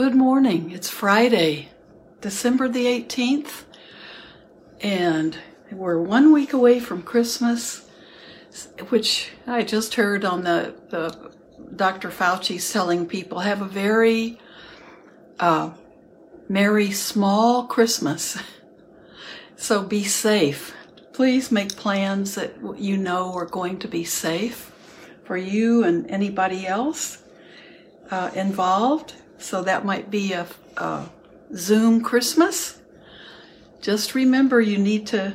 Good morning. It's Friday, December the 18th, and we're one week away from Christmas, which I just heard on the, the Dr. Fauci's telling people have a very uh, merry small Christmas. So be safe. Please make plans that you know are going to be safe for you and anybody else uh, involved. So that might be a, a Zoom Christmas. Just remember you need to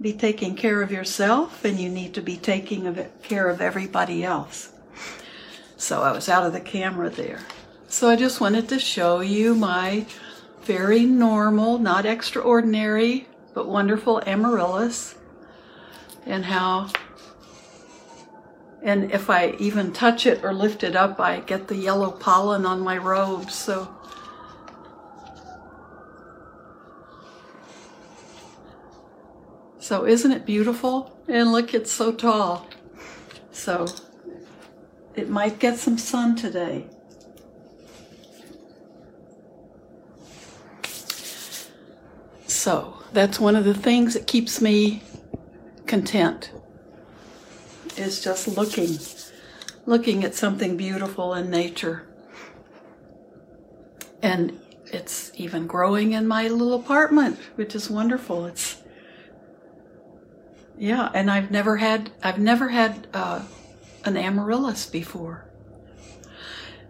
be taking care of yourself and you need to be taking care of everybody else. So I was out of the camera there. So I just wanted to show you my very normal, not extraordinary, but wonderful amaryllis and how and if I even touch it or lift it up, I get the yellow pollen on my robes. So So isn't it beautiful? And look, it's so tall. So it might get some sun today. So that's one of the things that keeps me content is just looking looking at something beautiful in nature. And it's even growing in my little apartment, which is wonderful. It's yeah, and I've never had I've never had uh, an amaryllis before.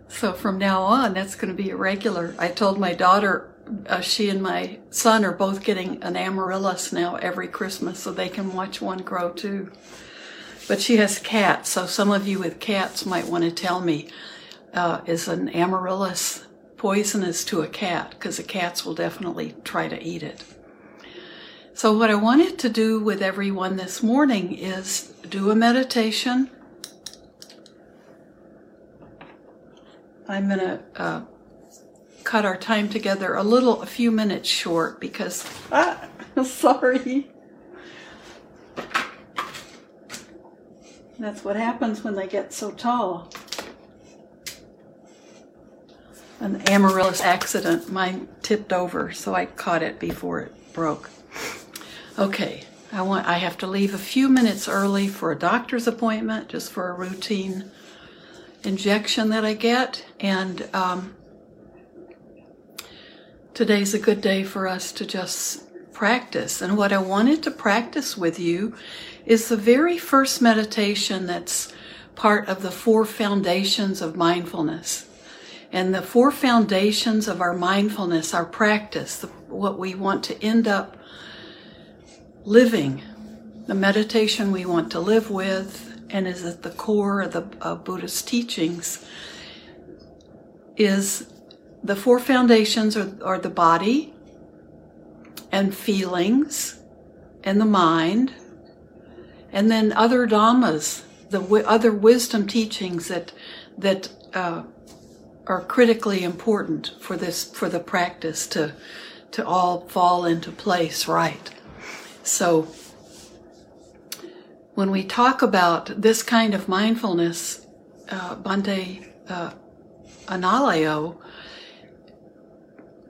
So from now on, that's going to be a regular. I told my daughter, uh, she and my son are both getting an amaryllis now every Christmas, so they can watch one grow too. But she has cats, so some of you with cats might want to tell me, uh, is an amaryllis poisonous to a cat? Because the cats will definitely try to eat it. So, what I wanted to do with everyone this morning is do a meditation. I'm going to uh, cut our time together a little, a few minutes short because, ah, sorry. That's what happens when they get so tall. An amaryllis accident. Mine tipped over, so I caught it before it broke. Okay, I want I have to leave a few minutes early for a doctor's appointment, just for a routine injection that I get, and um, today's a good day for us to just practice. And what I wanted to practice with you is the very first meditation that's part of the four foundations of mindfulness. And the four foundations of our mindfulness, our practice, the, what we want to end up living, the meditation we want to live with, and is at the core of the of Buddhist teachings, is the four foundations are, are the body and feelings and the mind, and then other dhammas, the w- other wisdom teachings that that uh, are critically important for this for the practice to to all fall into place right. So, when we talk about this kind of mindfulness, uh, Bhante uh, Analayo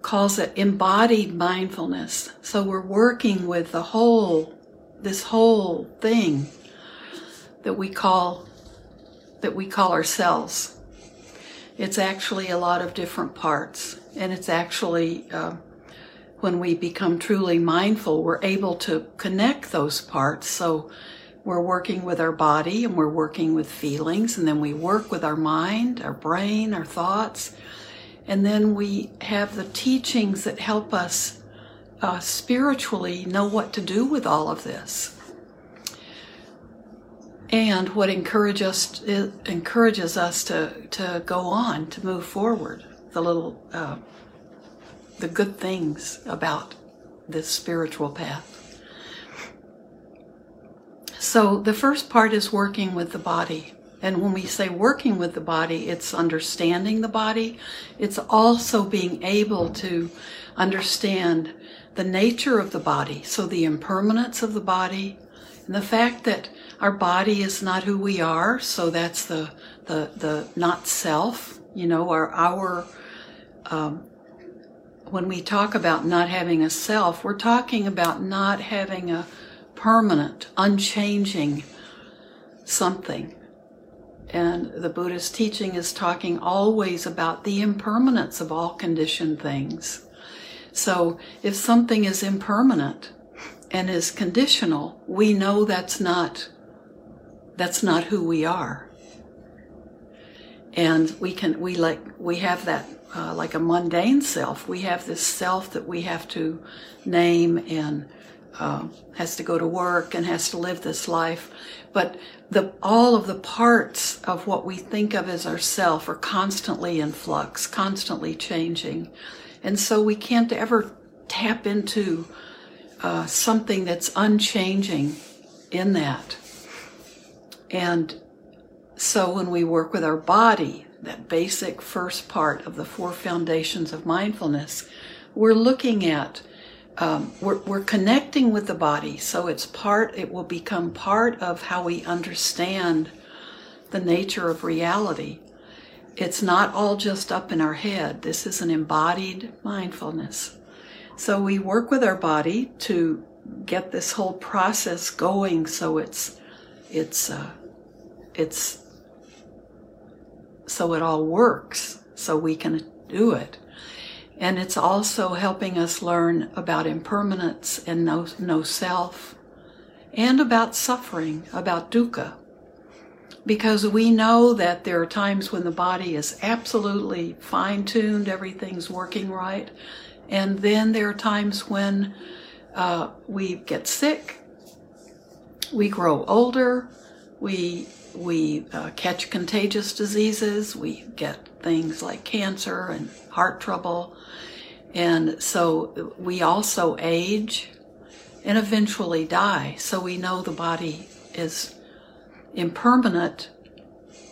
calls it embodied mindfulness. So we're working with the whole, this whole thing that we call that we call ourselves. It's actually a lot of different parts, and it's actually uh, when we become truly mindful, we're able to connect those parts. So we're working with our body and we're working with feelings, and then we work with our mind, our brain, our thoughts. And then we have the teachings that help us uh, spiritually know what to do with all of this. And what encourage us, encourages us to, to go on, to move forward, the little uh, the good things about this spiritual path. So the first part is working with the body. And when we say working with the body, it's understanding the body. It's also being able to understand the nature of the body. So the impermanence of the body and the fact that our body is not who we are. So that's the, the, the not self, you know, our, our, um, when we talk about not having a self, we're talking about not having a permanent, unchanging something. And the Buddhist teaching is talking always about the impermanence of all conditioned things. So if something is impermanent and is conditional, we know that's not that's not who we are. And we can we like we have that uh, like a mundane self. We have this self that we have to name and uh, has to go to work and has to live this life. But the, all of the parts of what we think of as ourself are constantly in flux, constantly changing. And so we can't ever tap into uh, something that's unchanging in that. And so when we work with our body, that basic first part of the four foundations of mindfulness, we're looking at, um, we're, we're connecting with the body. So it's part, it will become part of how we understand the nature of reality. It's not all just up in our head. This is an embodied mindfulness. So we work with our body to get this whole process going so it's it's uh, it's so it all works so we can do it. And it's also helping us learn about impermanence and no, no self and about suffering, about dukkha. Because we know that there are times when the body is absolutely fine tuned, everything's working right. And then there are times when uh, we get sick, we grow older, we we uh, catch contagious diseases, we get things like cancer and heart trouble. And so we also age and eventually die. So we know the body is impermanent.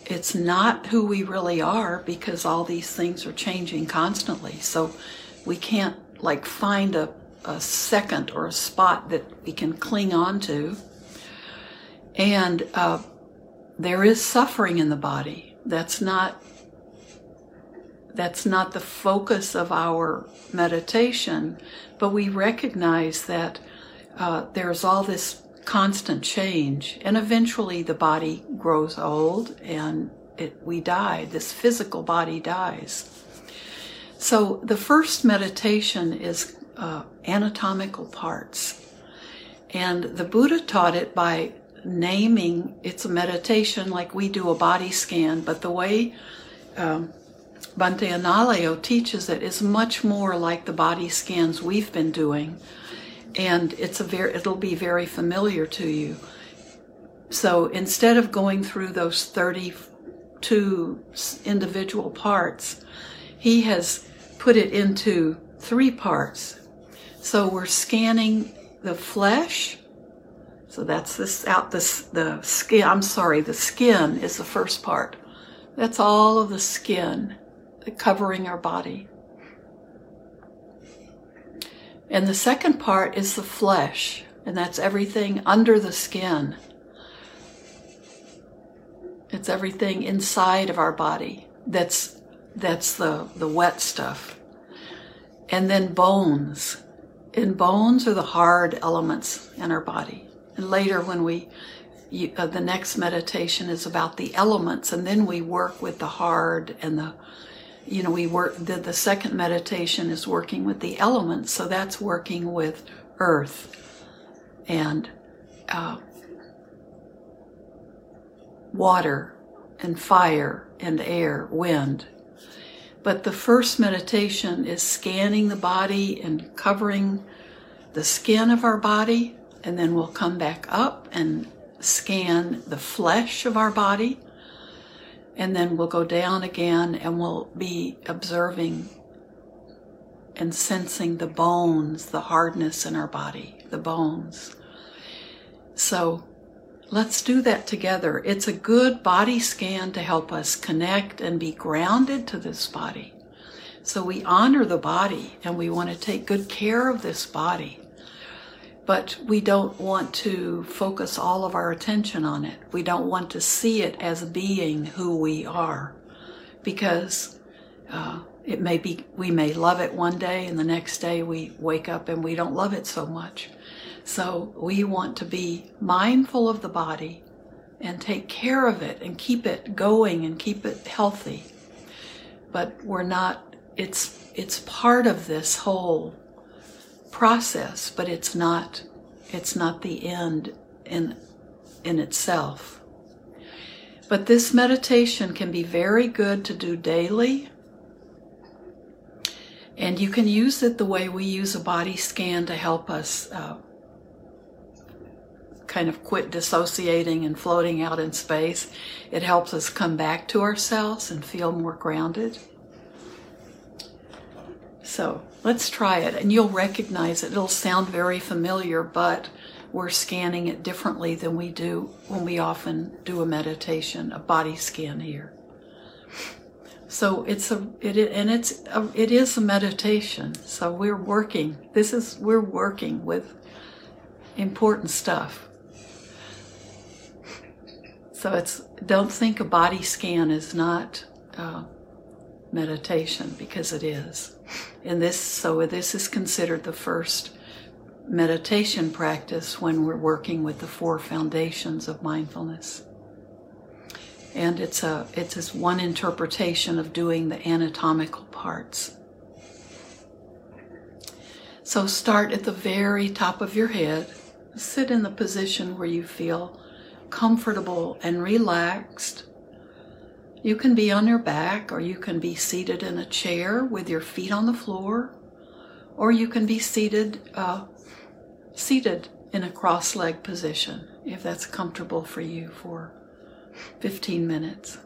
It's not who we really are because all these things are changing constantly. So we can't like find a, a second or a spot that we can cling on to. And uh, there is suffering in the body. That's not that's not the focus of our meditation, but we recognize that uh, there's all this constant change, and eventually the body grows old and it, we die. This physical body dies. So the first meditation is uh, anatomical parts, and the Buddha taught it by naming it's a meditation like we do a body scan, but the way um, Bhante Analayo teaches it is much more like the body scans we've been doing, and it's a very it'll be very familiar to you. So instead of going through those 32 individual parts, he has put it into three parts. So we're scanning the flesh, so that's this out this the skin. I'm sorry, the skin is the first part. That's all of the skin covering our body. And the second part is the flesh, and that's everything under the skin. It's everything inside of our body. That's that's the the wet stuff. And then bones. And bones are the hard elements in our body. And later, when we, you, uh, the next meditation is about the elements, and then we work with the hard and the, you know, we work, the, the second meditation is working with the elements. So that's working with earth and uh, water and fire and air, wind. But the first meditation is scanning the body and covering the skin of our body and then we'll come back up and scan the flesh of our body. And then we'll go down again and we'll be observing and sensing the bones, the hardness in our body, the bones. So let's do that together. It's a good body scan to help us connect and be grounded to this body. So we honor the body and we want to take good care of this body but we don't want to focus all of our attention on it. We don't want to see it as being who we are because uh, it may be we may love it one day and the next day we wake up and we don't love it so much. So we want to be mindful of the body and take care of it and keep it going and keep it healthy. But we're not it's it's part of this whole process, but it's not it's not the end in in itself. But this meditation can be very good to do daily. And you can use it the way we use a body scan to help us uh, kind of quit dissociating and floating out in space. It helps us come back to ourselves and feel more grounded. So let's try it, and you'll recognize it. It'll sound very familiar, but we're scanning it differently than we do when we often do a meditation, a body scan here. So it's a it and it's a, it is a meditation. So we're working. This is we're working with important stuff. So it's don't think a body scan is not uh, meditation because it is. And this so this is considered the first meditation practice when we're working with the four foundations of mindfulness. And it's a it's just one interpretation of doing the anatomical parts. So start at the very top of your head. Sit in the position where you feel comfortable and relaxed. You can be on your back, or you can be seated in a chair with your feet on the floor, or you can be seated uh, seated in a cross leg position if that's comfortable for you for 15 minutes.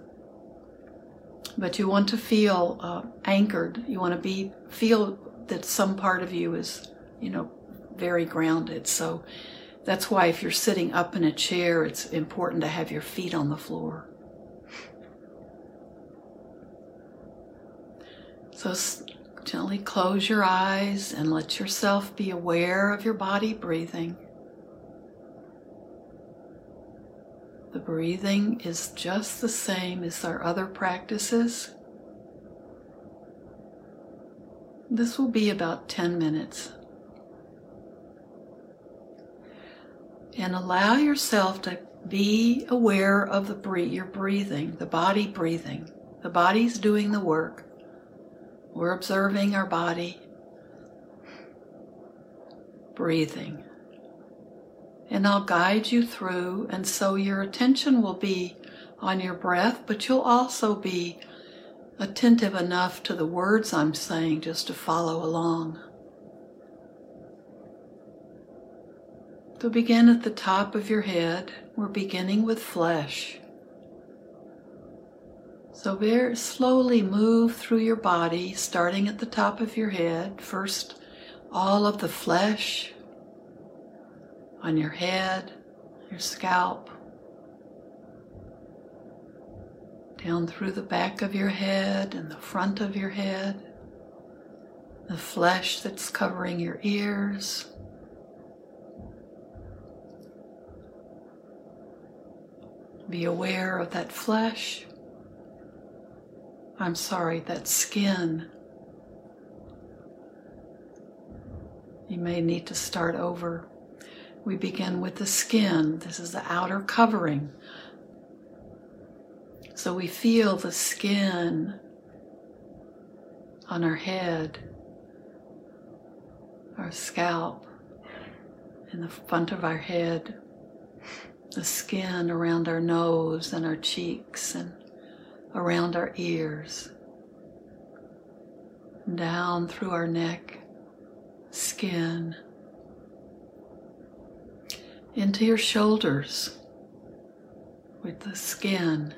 But you want to feel uh, anchored. You want to be feel that some part of you is, you know, very grounded. So that's why if you're sitting up in a chair, it's important to have your feet on the floor. So Gently close your eyes and let yourself be aware of your body breathing. The breathing is just the same as our other practices. This will be about 10 minutes. And allow yourself to be aware of the your breathing, the body breathing. The body's doing the work. We're observing our body, breathing. And I'll guide you through, and so your attention will be on your breath, but you'll also be attentive enough to the words I'm saying just to follow along. To begin at the top of your head, we're beginning with flesh. So, very slowly move through your body, starting at the top of your head. First, all of the flesh on your head, your scalp, down through the back of your head and the front of your head, the flesh that's covering your ears. Be aware of that flesh. I'm sorry, that skin. You may need to start over. We begin with the skin. This is the outer covering. So we feel the skin on our head, our scalp, in the front of our head, the skin around our nose and our cheeks and around our ears, down through our neck, skin, into your shoulders with the skin,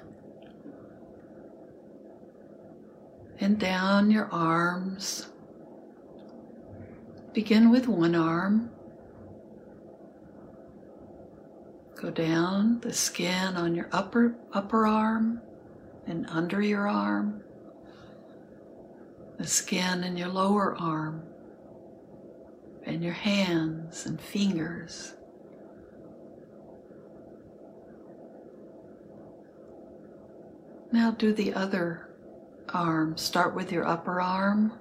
and down your arms. Begin with one arm. Go down the skin on your upper upper arm and under your arm, the skin in your lower arm, and your hands and fingers. Now do the other arm. Start with your upper arm,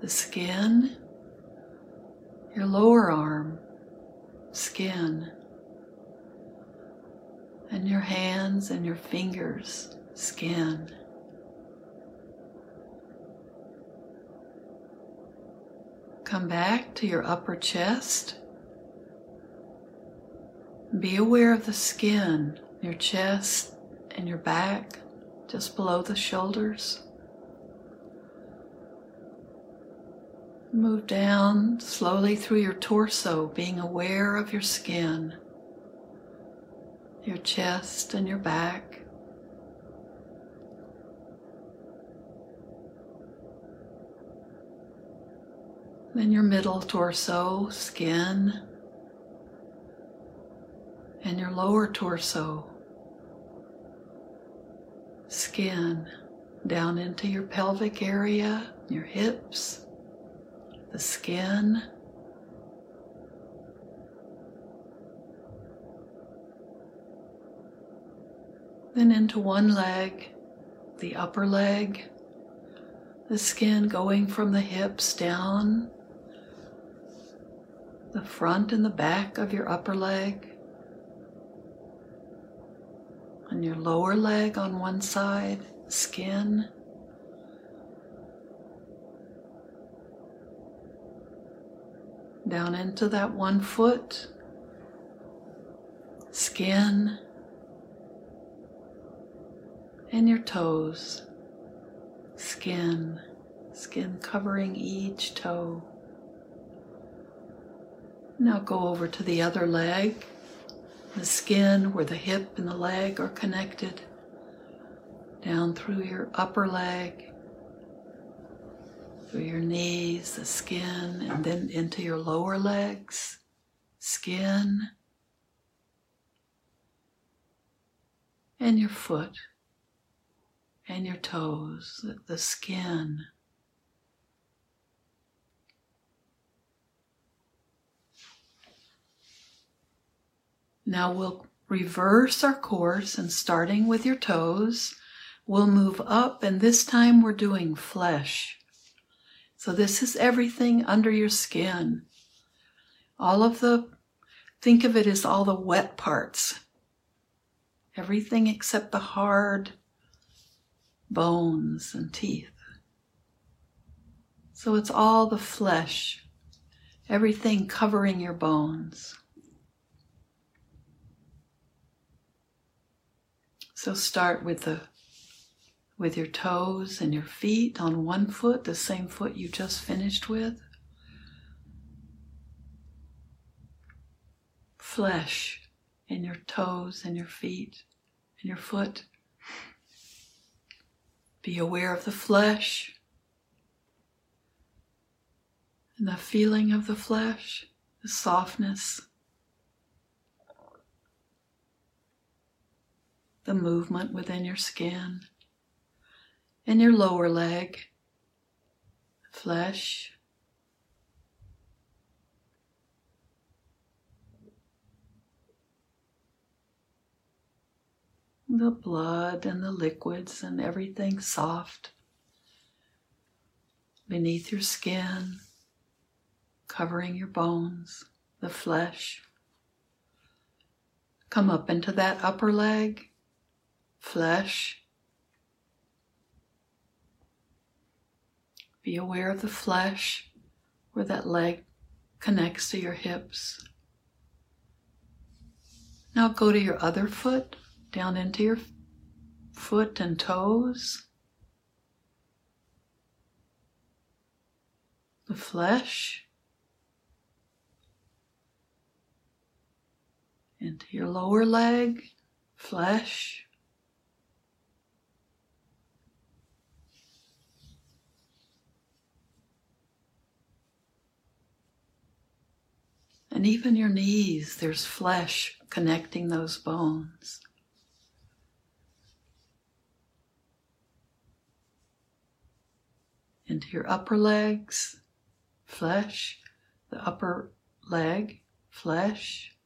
the skin, your lower arm, skin, and your hands and your fingers, skin. Come back to your upper chest. Be aware of the skin, your chest, and your back, just below the shoulders. Move down slowly through your torso, being aware of your skin, your chest, and your back. Then your middle torso, skin, and your lower torso, skin, down into your pelvic area, your hips, the skin. Then into one leg, the upper leg, the skin going from the hips down the front and the back of your upper leg, and your lower leg on one side, skin. Down into that one foot, skin, and your toes, skin, skin covering each toe. Now go over to the other leg, the skin where the hip and the leg are connected, down through your upper leg, through your knees, the skin, and then into your lower legs, skin, and your foot, and your toes, the skin. Now we'll reverse our course and starting with your toes, we'll move up and this time we're doing flesh. So this is everything under your skin. All of the, think of it as all the wet parts. Everything except the hard bones and teeth. So it's all the flesh, everything covering your bones. So start with the with your toes and your feet on one foot, the same foot you just finished with. Flesh in your toes and your feet and your foot. Be aware of the flesh and the feeling of the flesh, the softness. The movement within your skin, in your lower leg, flesh. The blood and the liquids and everything soft beneath your skin, covering your bones, the flesh. Come up into that upper leg flesh. Be aware of the flesh where that leg connects to your hips. Now go to your other foot, down into your foot and toes. The flesh. Into your lower leg, flesh. And even your knees, there's flesh connecting those bones. Into your upper legs, flesh, the upper leg, flesh.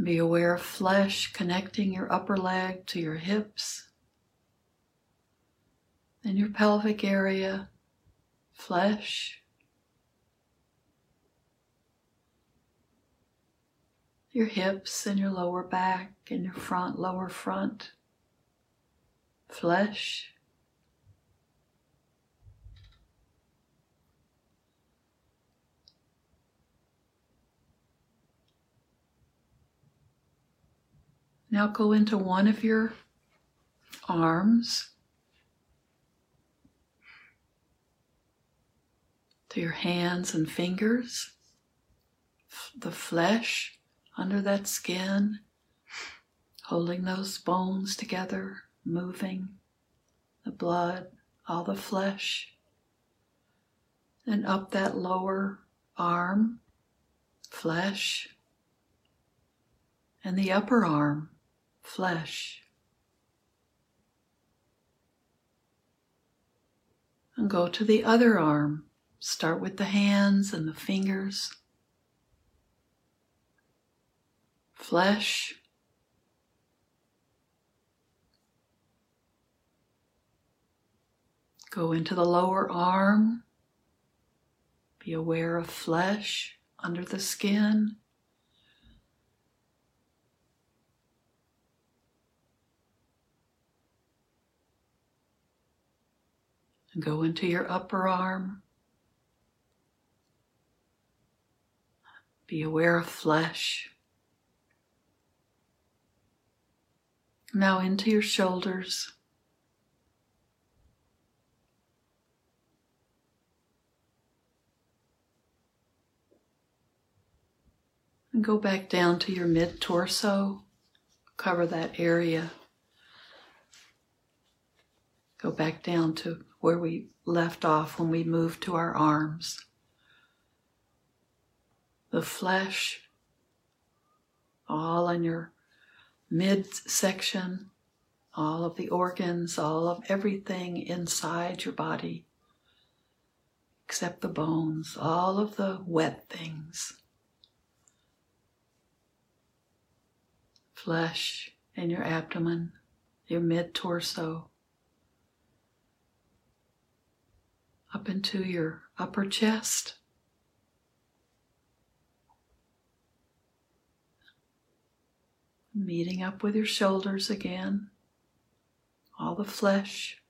Be aware of flesh connecting your upper leg to your hips, Then your pelvic area, flesh. Your hips and your lower back and your front, lower front, flesh. Now go into one of your arms to your hands and fingers, the flesh under that skin, holding those bones together, moving the blood, all the flesh, and up that lower arm, flesh, and the upper arm, flesh. And go to the other arm. Start with the hands and the fingers. Flesh. Go into the lower arm. Be aware of flesh under the skin. go into your upper arm. Be aware of flesh. Now into your shoulders. And go back down to your mid torso. Cover that area. Go back down to where we left off when we moved to our arms. The flesh, all in your midsection, all of the organs, all of everything inside your body, except the bones, all of the wet things. Flesh in your abdomen, your mid torso. up into your upper chest. Meeting up with your shoulders again, all the flesh.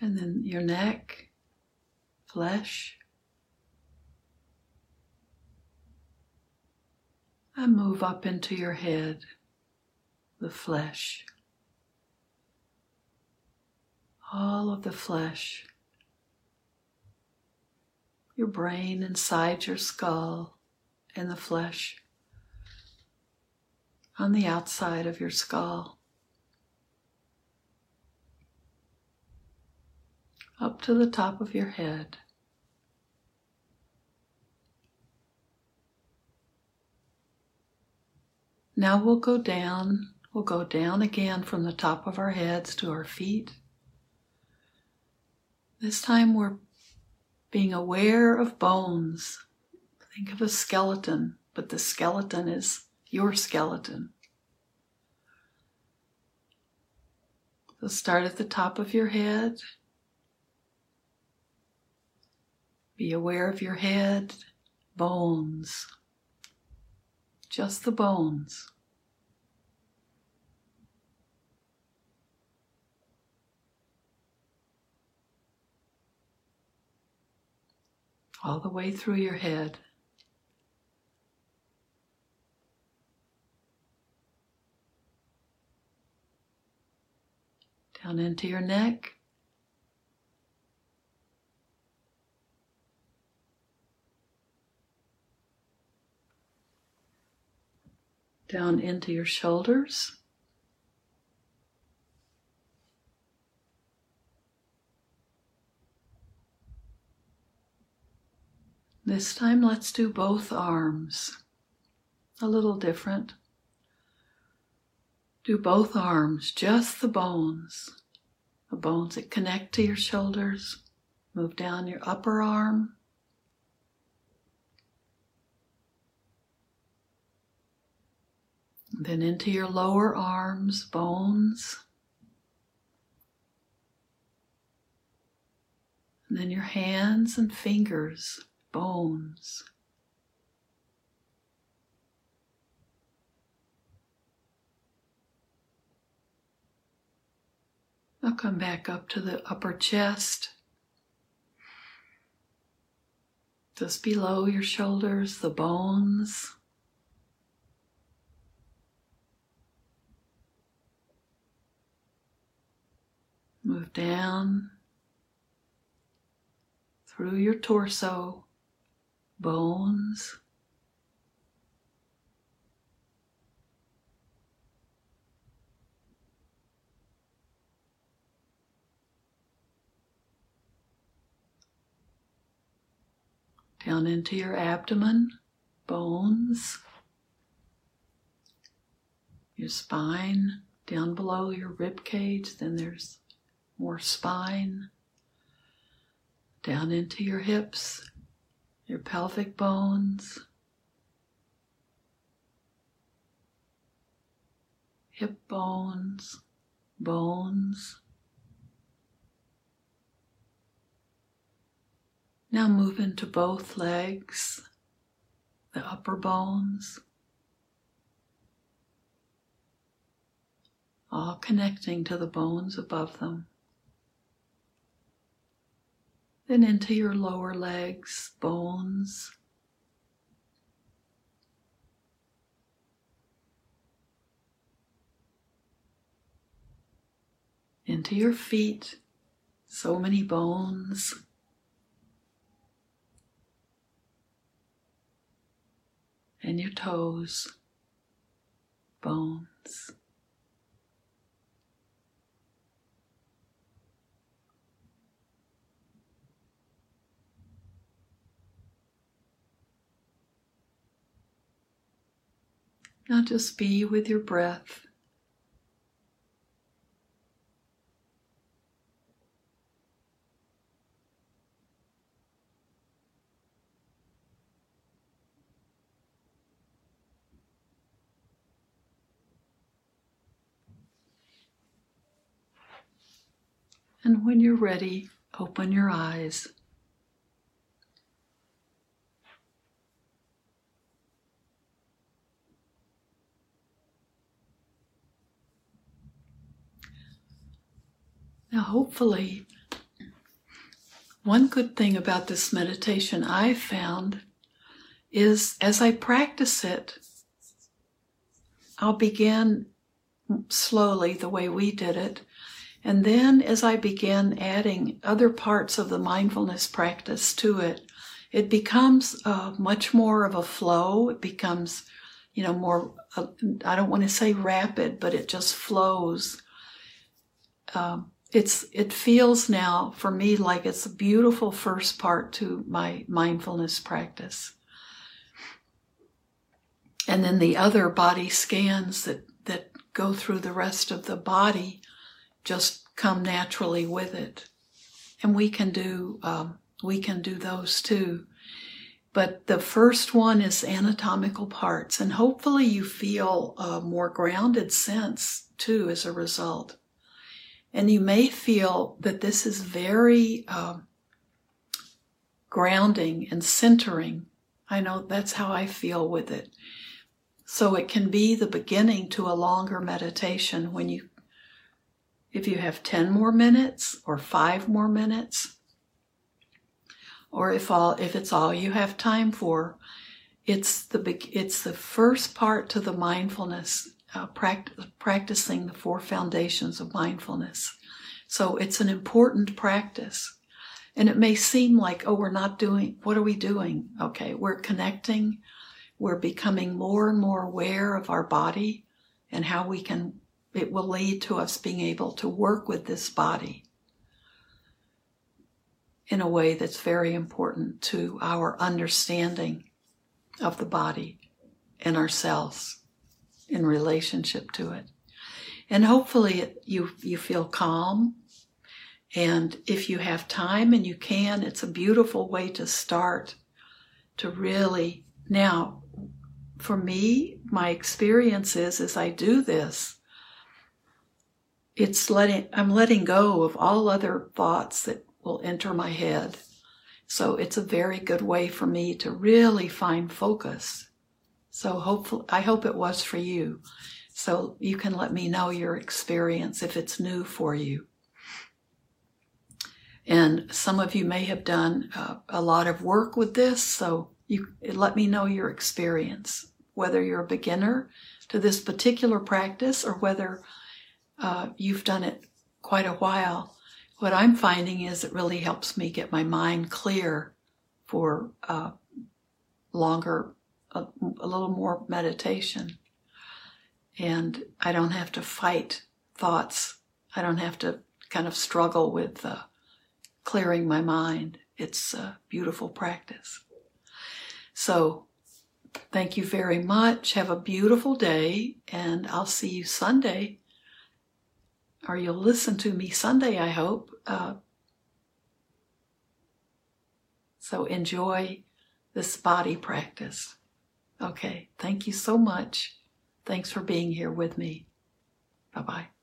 And then your neck, flesh. And move up into your head, the flesh. All of the flesh, your brain inside your skull, and the flesh on the outside of your skull. Up to the top of your head. Now we'll go down, we'll go down again from the top of our heads to our feet. This time we're being aware of bones. Think of a skeleton, but the skeleton is your skeleton. So start at the top of your head. Be aware of your head, bones, just the bones. all the way through your head. Down into your neck. Down into your shoulders. This time, let's do both arms. A little different. Do both arms, just the bones, the bones that connect to your shoulders. Move down your upper arm. Then into your lower arms, bones. And then your hands and fingers, bones. Now come back up to the upper chest. Just below your shoulders, the bones. Move down through your torso, bones. Down into your abdomen, bones, your spine, down below your rib cage, then there's more spine down into your hips, your pelvic bones, hip bones, bones. Now move into both legs, the upper bones, all connecting to the bones above them. Then into your lower legs, bones. Into your feet, so many bones. And your toes, bones. Now just be with your breath. And when you're ready, open your eyes. Now, hopefully, one good thing about this meditation I've found is as I practice it, I'll begin slowly the way we did it. And then as I begin adding other parts of the mindfulness practice to it, it becomes uh, much more of a flow. It becomes, you know, more, uh, I don't want to say rapid, but it just flows. Um, it's it feels now for me like it's a beautiful first part to my mindfulness practice and then the other body scans that that go through the rest of the body just come naturally with it and we can do um, we can do those too but the first one is anatomical parts and hopefully you feel a more grounded sense too as a result and you may feel that this is very uh, grounding and centering. I know that's how I feel with it. So it can be the beginning to a longer meditation when you, if you have 10 more minutes or five more minutes, or if all, if it's all you have time for, it's the, it's the first part to the mindfulness uh, practice, practicing the four foundations of mindfulness. So it's an important practice. And it may seem like, oh, we're not doing, what are we doing? Okay, we're connecting. We're becoming more and more aware of our body and how we can, it will lead to us being able to work with this body in a way that's very important to our understanding of the body and ourselves in relationship to it. And hopefully you, you feel calm. And if you have time and you can, it's a beautiful way to start to really. Now, for me, my experience is as I do this, it's letting I'm letting go of all other thoughts that will enter my head. So it's a very good way for me to really find focus. So hopefully I hope it was for you. So you can let me know your experience if it's new for you. And some of you may have done uh, a lot of work with this, so you let me know your experience, whether you're a beginner to this particular practice or whether uh, you've done it quite a while. What I'm finding is it really helps me get my mind clear for uh, longer, a, a little more meditation. And I don't have to fight thoughts. I don't have to kind of struggle with uh, clearing my mind. It's a beautiful practice. So, thank you very much. Have a beautiful day, and I'll see you Sunday. Or you'll listen to me Sunday, I hope. Uh, so, enjoy this body practice. Okay, thank you so much. Thanks for being here with me. Bye bye.